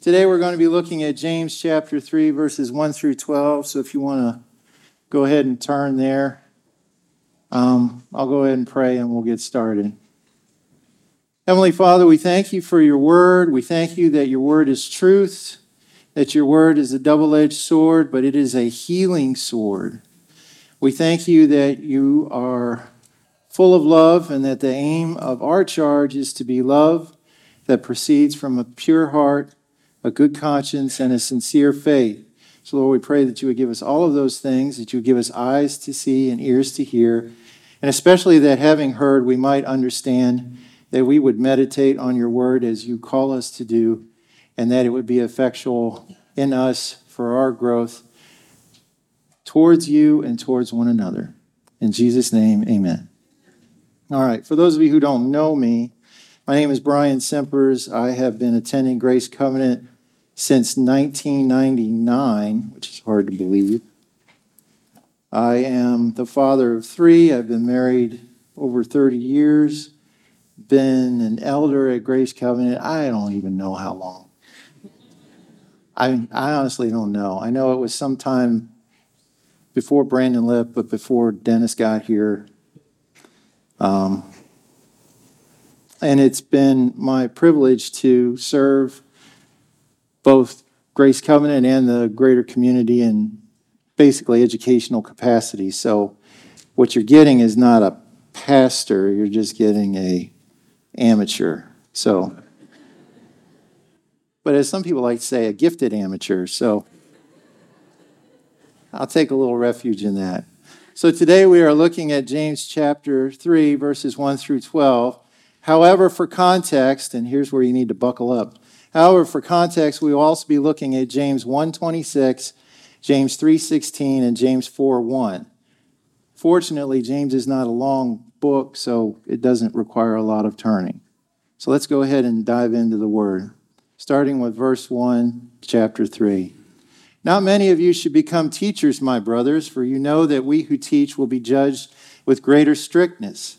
Today we're going to be looking at James chapter 3, verses 1 through 12. So if you want to go ahead and turn there, um, I'll go ahead and pray and we'll get started. Heavenly Father, we thank you for your word. We thank you that your word is truth, that your word is a double edged sword, but it is a healing sword. We thank you that you are full of love and that the aim of our charge is to be love that proceeds from a pure heart a good conscience, and a sincere faith. So, Lord, we pray that you would give us all of those things, that you would give us eyes to see and ears to hear, and especially that having heard, we might understand that we would meditate on your word as you call us to do, and that it would be effectual in us for our growth towards you and towards one another. In Jesus' name, amen. All right, for those of you who don't know me, my name is Brian Simpers. I have been attending Grace Covenant since 1999, which is hard to believe. I am the father of three. I've been married over 30 years, been an elder at Grace Covenant. I don't even know how long. I, I honestly don't know. I know it was sometime before Brandon left, but before Dennis got here. Um, and it's been my privilege to serve both Grace Covenant and the greater community in basically educational capacity. So what you're getting is not a pastor, you're just getting a amateur. So but as some people like to say, a gifted amateur. So I'll take a little refuge in that. So today we are looking at James chapter 3, verses 1 through 12. However, for context, and here's where you need to buckle up. However, for context, we will also be looking at James 1:26, James 3:16, and James 4:1. Fortunately, James is not a long book, so it doesn't require a lot of turning. So let's go ahead and dive into the word, starting with verse 1, chapter 3. Not many of you should become teachers, my brothers, for you know that we who teach will be judged with greater strictness.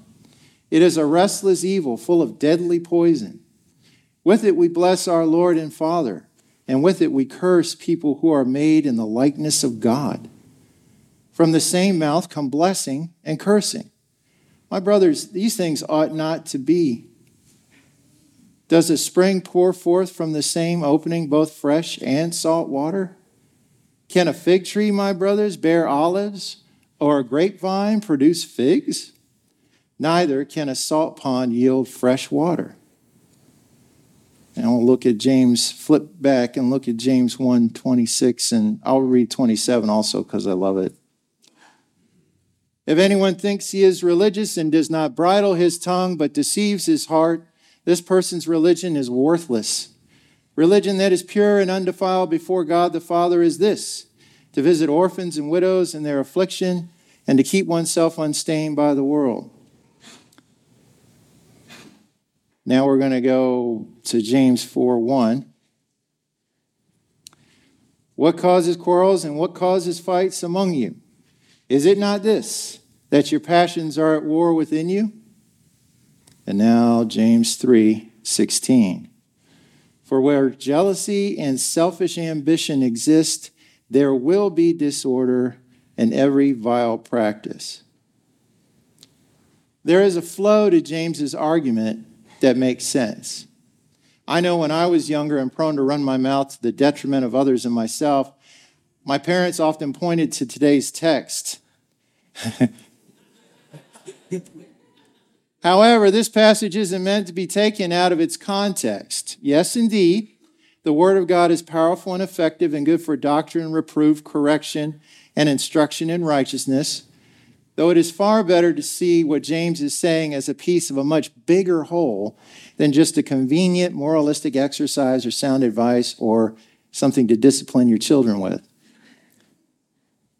It is a restless evil full of deadly poison. With it we bless our Lord and Father, and with it we curse people who are made in the likeness of God. From the same mouth come blessing and cursing. My brothers, these things ought not to be. Does a spring pour forth from the same opening both fresh and salt water? Can a fig tree, my brothers, bear olives, or a grapevine produce figs? Neither can a salt pond yield fresh water. And I'll look at James, flip back and look at James 1 26, and I'll read 27 also because I love it. If anyone thinks he is religious and does not bridle his tongue but deceives his heart, this person's religion is worthless. Religion that is pure and undefiled before God the Father is this to visit orphans and widows in their affliction and to keep oneself unstained by the world. Now we're going to go to James 4 1. What causes quarrels and what causes fights among you? Is it not this, that your passions are at war within you? And now James 3 16. For where jealousy and selfish ambition exist, there will be disorder and every vile practice. There is a flow to James's argument that makes sense. I know when I was younger and prone to run my mouth to the detriment of others and myself, my parents often pointed to today's text. However, this passage isn't meant to be taken out of its context. Yes, indeed, the Word of God is powerful and effective and good for doctrine, reproof, correction, and instruction in righteousness, though it is far better to see what James is saying as a piece of a much bigger whole than just a convenient moralistic exercise or sound advice or something to discipline your children with,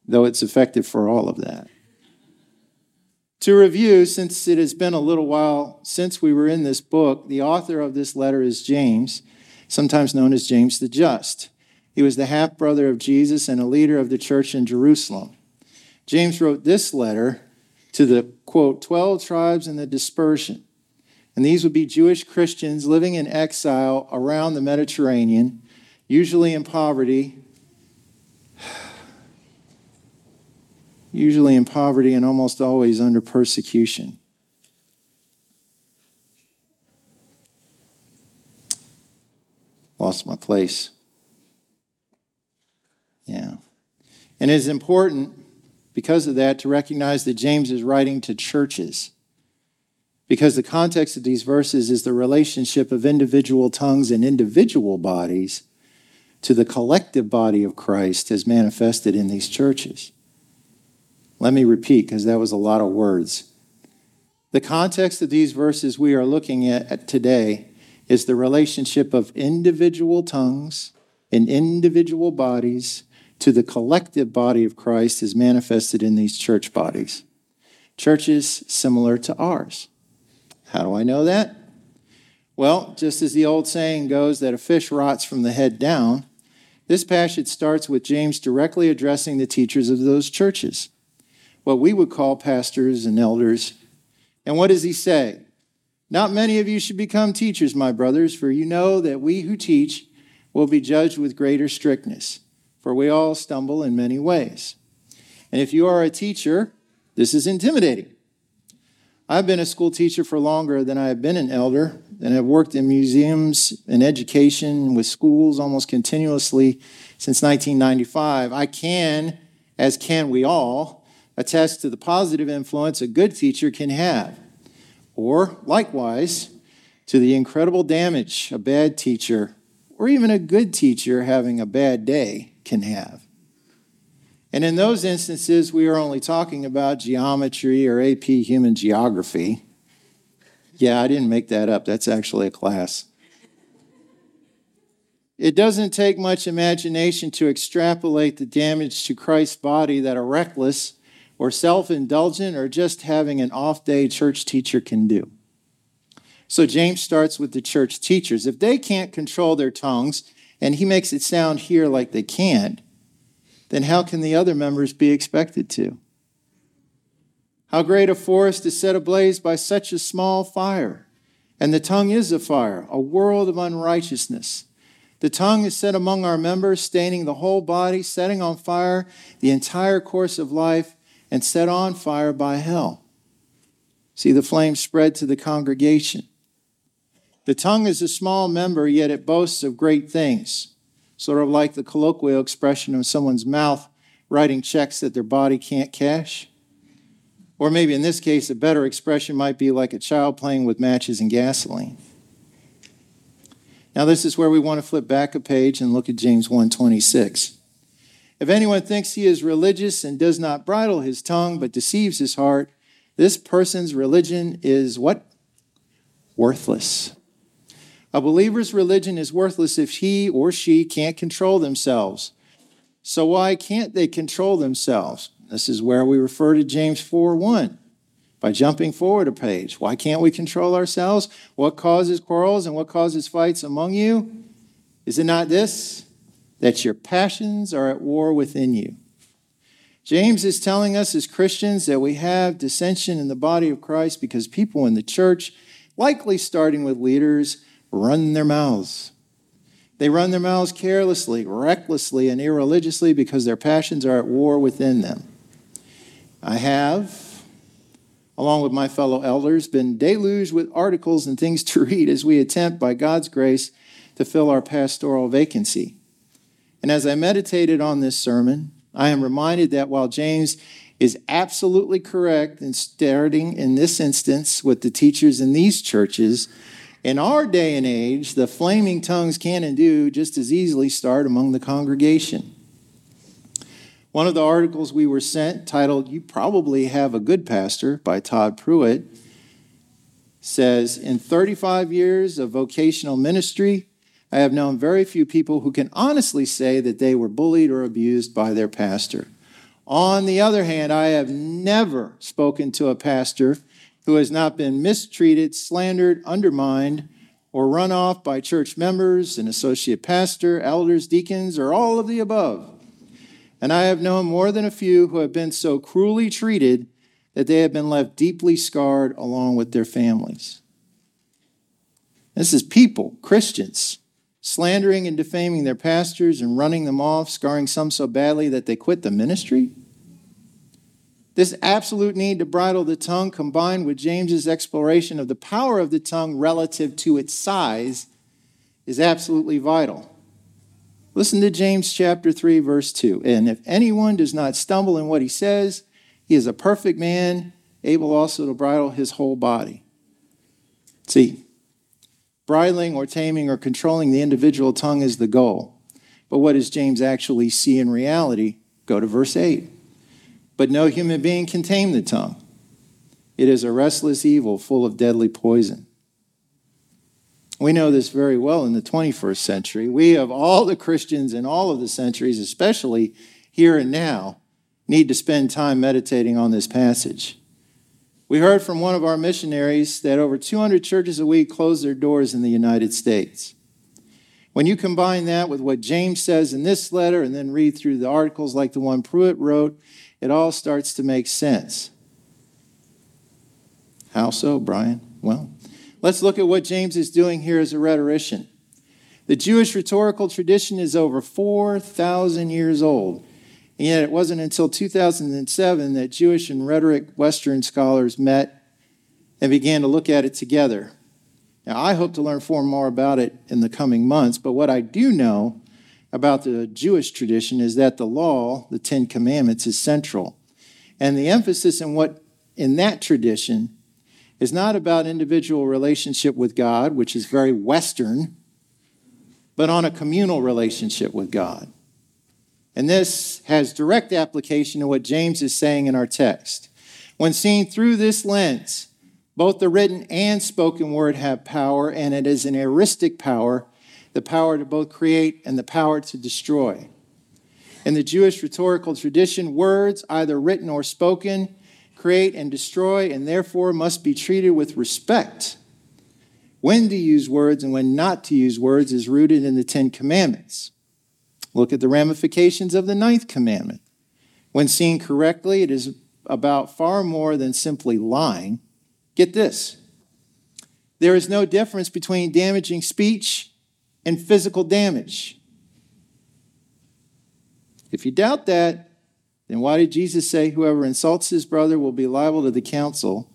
though it's effective for all of that. To review, since it has been a little while since we were in this book, the author of this letter is James, sometimes known as James the Just. He was the half brother of Jesus and a leader of the church in Jerusalem. James wrote this letter to the, quote, 12 tribes in the dispersion. And these would be Jewish Christians living in exile around the Mediterranean, usually in poverty usually in poverty and almost always under persecution. Lost my place. Yeah. And it is important because of that to recognize that James is writing to churches. Because the context of these verses is the relationship of individual tongues and individual bodies to the collective body of Christ as manifested in these churches. Let me repeat because that was a lot of words. The context of these verses we are looking at today is the relationship of individual tongues and individual bodies to the collective body of Christ as manifested in these church bodies. Churches similar to ours. How do I know that? Well, just as the old saying goes that a fish rots from the head down, this passage starts with James directly addressing the teachers of those churches what we would call pastors and elders. And what does he say? Not many of you should become teachers, my brothers, for you know that we who teach will be judged with greater strictness, for we all stumble in many ways. And if you are a teacher, this is intimidating. I've been a school teacher for longer than I have been an elder, and have worked in museums and education with schools almost continuously since 1995. I can, as can we all, attest to the positive influence a good teacher can have, or likewise, to the incredible damage a bad teacher or even a good teacher having a bad day can have. And in those instances, we are only talking about geometry or AP human geography. Yeah, I didn't make that up. That's actually a class. It doesn't take much imagination to extrapolate the damage to Christ's body that a reckless or self indulgent or just having an off day church teacher can do. So James starts with the church teachers. If they can't control their tongues, and he makes it sound here like they can't, then how can the other members be expected to? How great a forest is set ablaze by such a small fire. And the tongue is a fire, a world of unrighteousness. The tongue is set among our members, staining the whole body, setting on fire the entire course of life, and set on fire by hell. See, the flame spread to the congregation. The tongue is a small member, yet it boasts of great things, sort of like the colloquial expression of someone's mouth writing checks that their body can't cash. Or maybe in this case, a better expression might be like a child playing with matches and gasoline. Now, this is where we want to flip back a page and look at James 126. If anyone thinks he is religious and does not bridle his tongue but deceives his heart, this person's religion is what? Worthless. A believer's religion is worthless if he or she can't control themselves. So why can't they control themselves? This is where we refer to James 4 1 by jumping forward a page. Why can't we control ourselves? What causes quarrels and what causes fights among you? Is it not this? that your passions are at war within you. James is telling us as Christians that we have dissension in the body of Christ because people in the church, likely starting with leaders, run their mouths. They run their mouths carelessly, recklessly, and irreligiously because their passions are at war within them. I have along with my fellow elders, been deluged with articles and things to read as we attempt, by God's grace, to fill our pastoral vacancy. And as I meditated on this sermon, I am reminded that while James is absolutely correct in starting in this instance with the teachers in these churches, in our day and age, the flaming tongues can and do just as easily start among the congregation. One of the articles we were sent, titled You Probably Have a Good Pastor by Todd Pruitt, says In 35 years of vocational ministry, I have known very few people who can honestly say that they were bullied or abused by their pastor. On the other hand, I have never spoken to a pastor who has not been mistreated, slandered, undermined, or run off by church members, an associate pastor, elders, deacons, or all of the above. And I have known more than a few who have been so cruelly treated that they have been left deeply scarred along with their families. This is people, Christians, slandering and defaming their pastors and running them off, scarring some so badly that they quit the ministry? This absolute need to bridle the tongue, combined with James's exploration of the power of the tongue relative to its size, is absolutely vital. Listen to James chapter 3, verse 2. And if anyone does not stumble in what he says, he is a perfect man, able also to bridle his whole body. See, Bridling or taming or controlling the individual tongue is the goal. But what does James actually see in reality? Go to verse 8. But no human being can tame the tongue. It is a restless evil full of deadly poison. We know this very well in the 21st century. We, of all the Christians in all of the centuries, especially here and now, need to spend time meditating on this passage. We heard from one of our missionaries that over 200 churches a week close their doors in the United States. When you combine that with what James says in this letter and then read through the articles like the one Pruitt wrote, it all starts to make sense. How so, Brian? Well, let's look at what James is doing here as a rhetorician. The Jewish rhetorical tradition is over 4,000 years old. And yet, it wasn't until 2007 that Jewish and rhetoric Western scholars met and began to look at it together. Now, I hope to learn more about it in the coming months, but what I do know about the Jewish tradition is that the law, the Ten Commandments, is central. And the emphasis in what in that tradition is not about individual relationship with God, which is very Western, but on a communal relationship with God. And this has direct application to what James is saying in our text. When seen through this lens, both the written and spoken word have power, and it is an eristic power the power to both create and the power to destroy. In the Jewish rhetorical tradition, words, either written or spoken, create and destroy, and therefore must be treated with respect. When to use words and when not to use words is rooted in the Ten Commandments. Look at the ramifications of the ninth commandment. When seen correctly, it is about far more than simply lying. Get this there is no difference between damaging speech and physical damage. If you doubt that, then why did Jesus say, Whoever insults his brother will be liable to the council,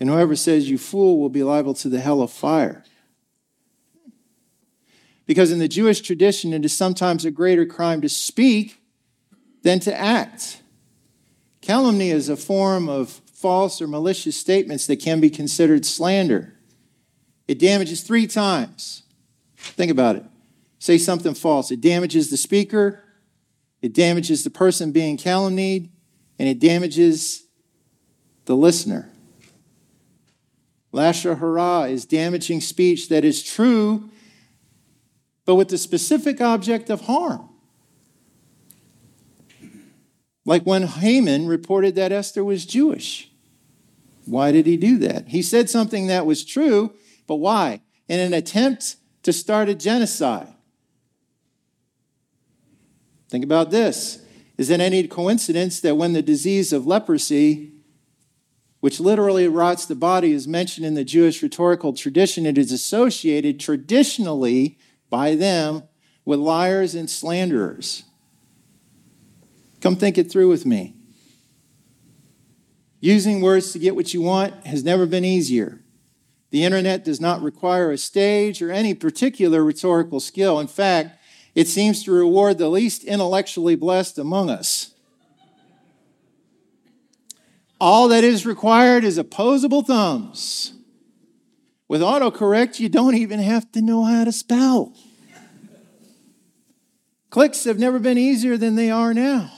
and whoever says, You fool, will be liable to the hell of fire? Because in the Jewish tradition, it is sometimes a greater crime to speak than to act. Calumny is a form of false or malicious statements that can be considered slander. It damages three times. Think about it. Say something false. It damages the speaker, it damages the person being calumnied, and it damages the listener. Lashon hara is damaging speech that is true but with the specific object of harm. Like when Haman reported that Esther was Jewish. Why did he do that? He said something that was true, but why? In an attempt to start a genocide. Think about this. Is it any coincidence that when the disease of leprosy, which literally rots the body, is mentioned in the Jewish rhetorical tradition, it is associated traditionally by them with liars and slanderers. Come think it through with me. Using words to get what you want has never been easier. The internet does not require a stage or any particular rhetorical skill. In fact, it seems to reward the least intellectually blessed among us. All that is required is opposable thumbs. With autocorrect, you don't even have to know how to spell. Clicks have never been easier than they are now.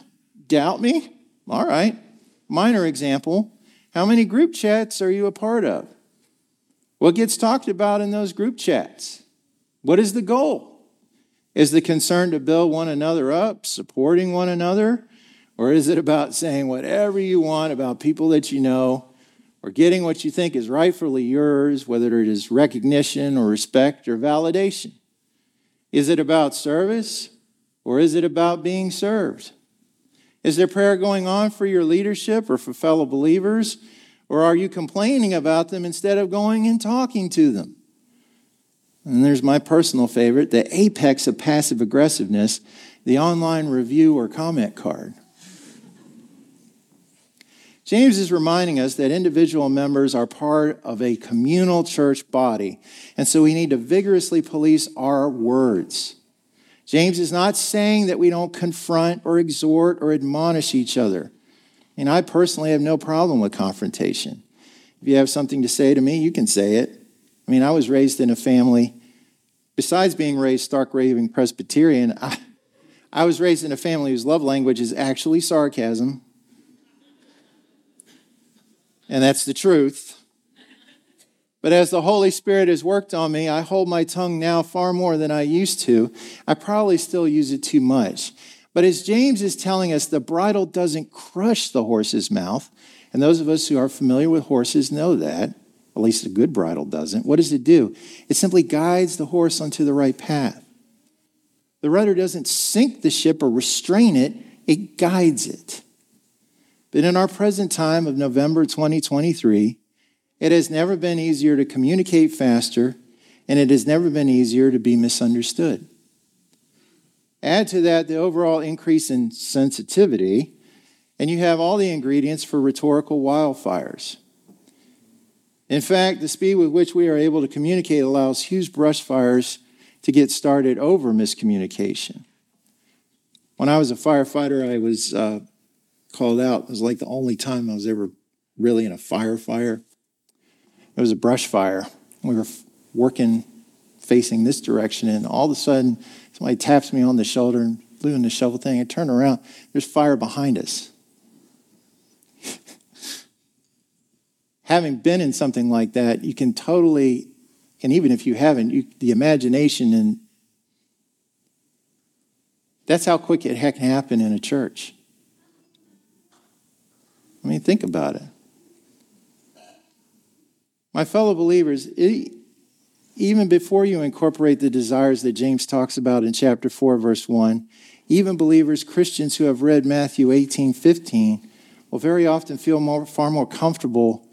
Doubt me? All right. Minor example. How many group chats are you a part of? What gets talked about in those group chats? What is the goal? Is the concern to build one another up, supporting one another? Or is it about saying whatever you want about people that you know, or getting what you think is rightfully yours, whether it is recognition or respect or validation? Is it about service, or is it about being served? Is there prayer going on for your leadership or for fellow believers? Or are you complaining about them instead of going and talking to them? And there's my personal favorite the apex of passive aggressiveness, the online review or comment card. James is reminding us that individual members are part of a communal church body, and so we need to vigorously police our words. James is not saying that we don't confront or exhort or admonish each other. And I personally have no problem with confrontation. If you have something to say to me, you can say it. I mean, I was raised in a family, besides being raised stark raving Presbyterian, I, I was raised in a family whose love language is actually sarcasm. And that's the truth. But as the Holy Spirit has worked on me, I hold my tongue now far more than I used to. I probably still use it too much. But as James is telling us, the bridle doesn't crush the horse's mouth. And those of us who are familiar with horses know that. At least a good bridle doesn't. What does it do? It simply guides the horse onto the right path. The rudder doesn't sink the ship or restrain it, it guides it. But in our present time of November 2023, it has never been easier to communicate faster, and it has never been easier to be misunderstood. Add to that the overall increase in sensitivity, and you have all the ingredients for rhetorical wildfires. In fact, the speed with which we are able to communicate allows huge brush fires to get started over miscommunication. When I was a firefighter, I was uh, called out. It was like the only time I was ever really in a firefighter. It was a brush fire. We were working facing this direction, and all of a sudden, somebody taps me on the shoulder and doing the shovel thing. I turn around, there's fire behind us. Having been in something like that, you can totally, and even if you haven't, you, the imagination and that's how quick it can happen in a church. I mean, think about it. My fellow believers, even before you incorporate the desires that James talks about in chapter 4, verse 1, even believers, Christians who have read Matthew 18, 15, will very often feel more, far more comfortable.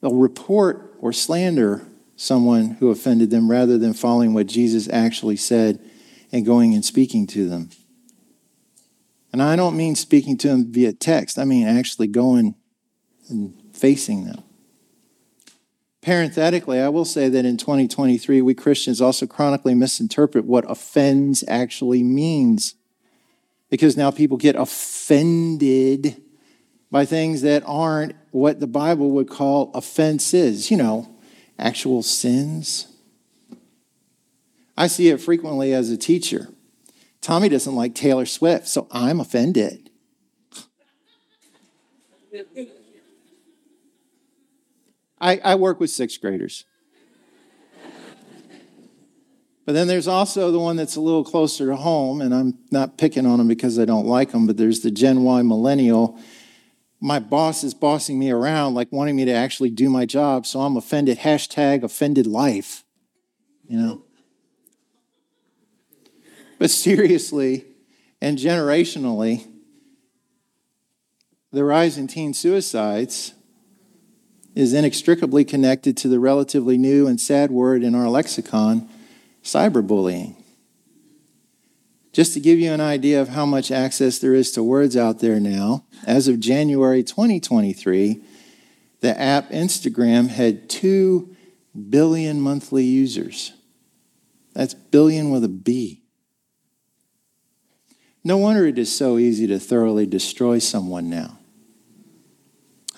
They'll report or slander someone who offended them rather than following what Jesus actually said and going and speaking to them. And I don't mean speaking to them via text, I mean actually going and facing them. Parenthetically, I will say that in 2023, we Christians also chronically misinterpret what offends actually means. Because now people get offended by things that aren't what the Bible would call offenses, you know, actual sins. I see it frequently as a teacher. Tommy doesn't like Taylor Swift, so I'm offended. I, I work with sixth graders. But then there's also the one that's a little closer to home, and I'm not picking on them because I don't like them, but there's the Gen Y millennial. My boss is bossing me around, like wanting me to actually do my job, so I'm offended. Hashtag offended life, you know? But seriously and generationally, the rise in teen suicides is inextricably connected to the relatively new and sad word in our lexicon, cyberbullying. Just to give you an idea of how much access there is to words out there now, as of January 2023, the app Instagram had 2 billion monthly users. That's billion with a B. No wonder it is so easy to thoroughly destroy someone now.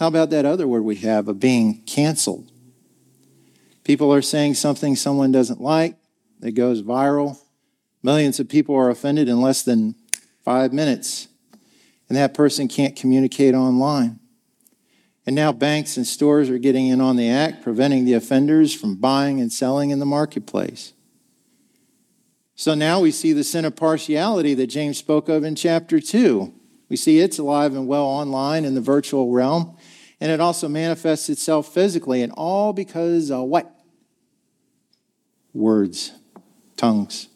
How about that other word we have of being canceled? People are saying something someone doesn't like, it goes viral. Millions of people are offended in less than five minutes, and that person can't communicate online. And now banks and stores are getting in on the act, preventing the offenders from buying and selling in the marketplace. So now we see the sin of partiality that James spoke of in chapter 2. We see it's alive and well online in the virtual realm, and it also manifests itself physically, and all because of what? Words, tongues.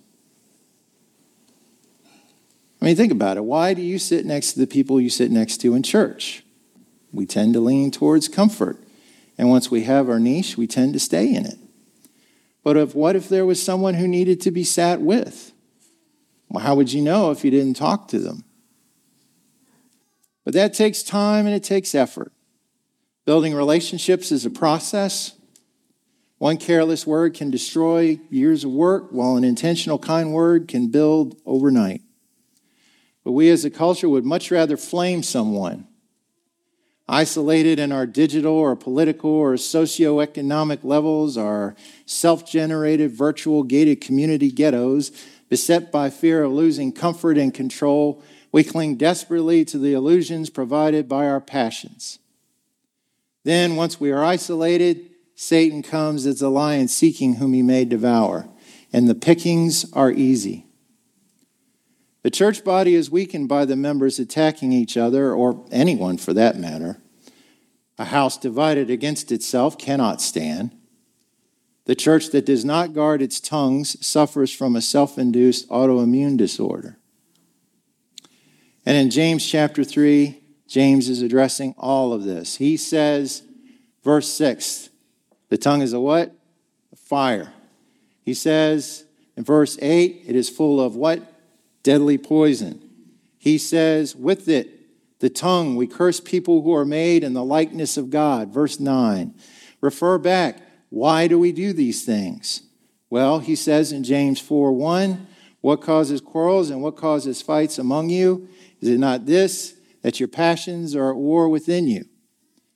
I mean, think about it. Why do you sit next to the people you sit next to in church? we tend to lean towards comfort. And once we have our niche, we tend to stay in it. But if, what if there was someone who needed to be sat with? Well, how would you know if you didn't talk to them? But that takes time and it takes effort. Building relationships is a process. One careless word can destroy years of work, while an intentional, kind word can build overnight. But we as a culture would much rather flame someone isolated in our digital or political or socioeconomic levels, our self generated virtual gated community ghettos, beset by fear of losing comfort and control, we cling desperately to the illusions provided by our passions. Then, once we are isolated, Satan comes as a lion seeking whom he may devour, and the pickings are easy. The church body is weakened by the members attacking each other, or anyone for that matter. A house divided against itself cannot stand. The church that does not guard its tongues suffers from a self induced autoimmune disorder. And in James chapter 3, James is addressing all of this. He says, verse 6, the tongue is a what? A fire. He says in verse 8, it is full of what? deadly poison. He says, with it, the tongue, we curse people who are made in the likeness of God. Verse 9. Refer back. Why do we do these things? Well, he says in James 4 1, what causes quarrels and what causes fights among you? Is it not this, that your passions are at war within you?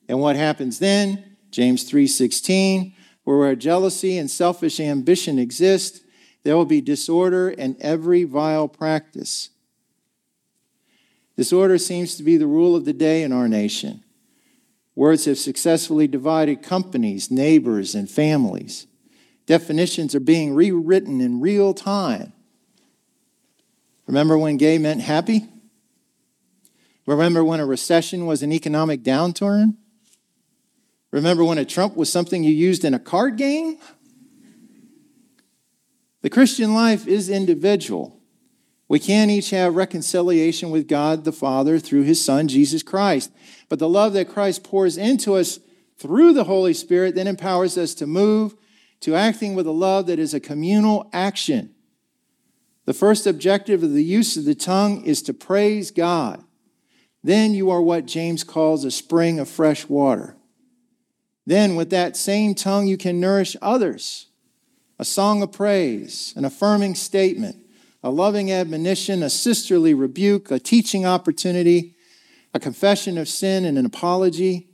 And what happens then? James 3:16, where jealousy and selfish ambition exist, there will be disorder and every vile practice. Disorder seems to be the rule of the day in our nation. Words have successfully divided companies, neighbors, and families. Definitions are being rewritten in real time. Remember when gay meant happy? Remember when a recession was an economic downturn? Remember when a trump was something you used in a card game? The Christian life is individual. We can each have reconciliation with God the Father through his Son, Jesus Christ. But the love that Christ pours into us through the Holy Spirit then empowers us to move to acting with a love that is a communal action. The first objective of the use of the tongue is to praise God. Then you are what James calls a spring of fresh water. Then, with that same tongue, you can nourish others a song of praise, an affirming statement, a loving admonition, a sisterly rebuke, a teaching opportunity, a confession of sin, and an apology.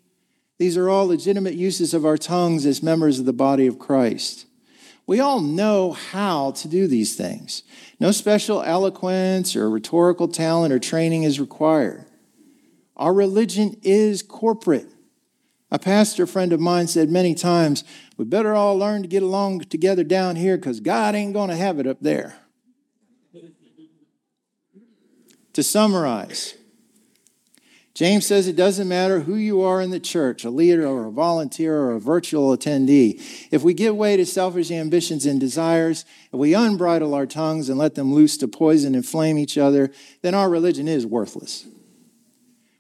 These are all legitimate uses of our tongues as members of the body of Christ. We all know how to do these things. No special eloquence or rhetorical talent or training is required. Our religion is corporate. A pastor friend of mine said many times, we better all learn to get along together down here because God ain't going to have it up there. to summarize, James says it doesn't matter who you are in the church, a leader or a volunteer or a virtual attendee. If we give way to selfish ambitions and desires, if we unbridle our tongues and let them loose to poison and flame each other, then our religion is worthless.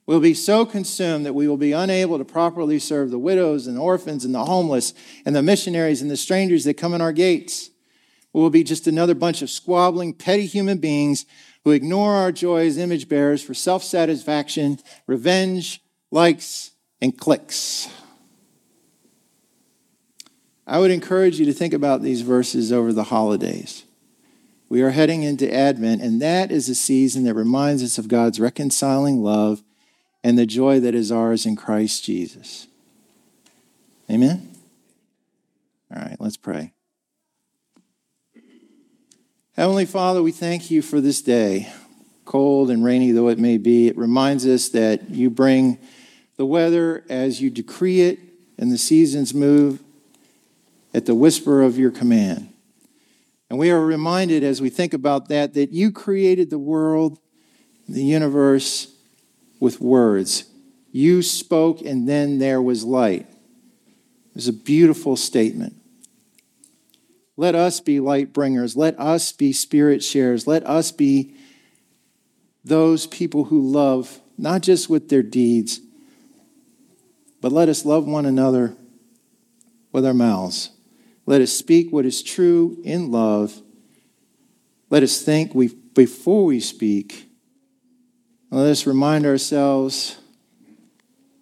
We'll be so consumed that we will be unable to properly serve the widows and orphans and the homeless and the missionaries and the strangers that come in our gates. We will be just another bunch of squabbling, petty human beings who ignore our joy as image bearers for self satisfaction, revenge, likes, and clicks. I would encourage you to think about these verses over the holidays. We are heading into Advent, and that is a season that reminds us of God's reconciling love and the joy that is ours in Christ Jesus. Amen? All right, let's pray. Heavenly Father, we thank you for this day, cold and rainy though it may be. It reminds us that you bring the weather as you decree it, and the seasons move at the whisper of your command. And we are reminded as we think about that that you created the world, the universe with words. You spoke, and then there was light. It was a beautiful statement. Let us be light bringers. Let us be spirit sharers. Let us be those people who love, not just with their deeds, but let us love one another with our mouths. Let us speak what is true in love. Let us think we, before we speak. Let us remind ourselves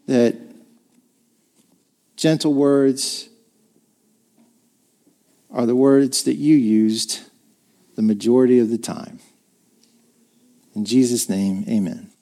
that gentle words are the words that you used the majority of the time. In Jesus' name, amen.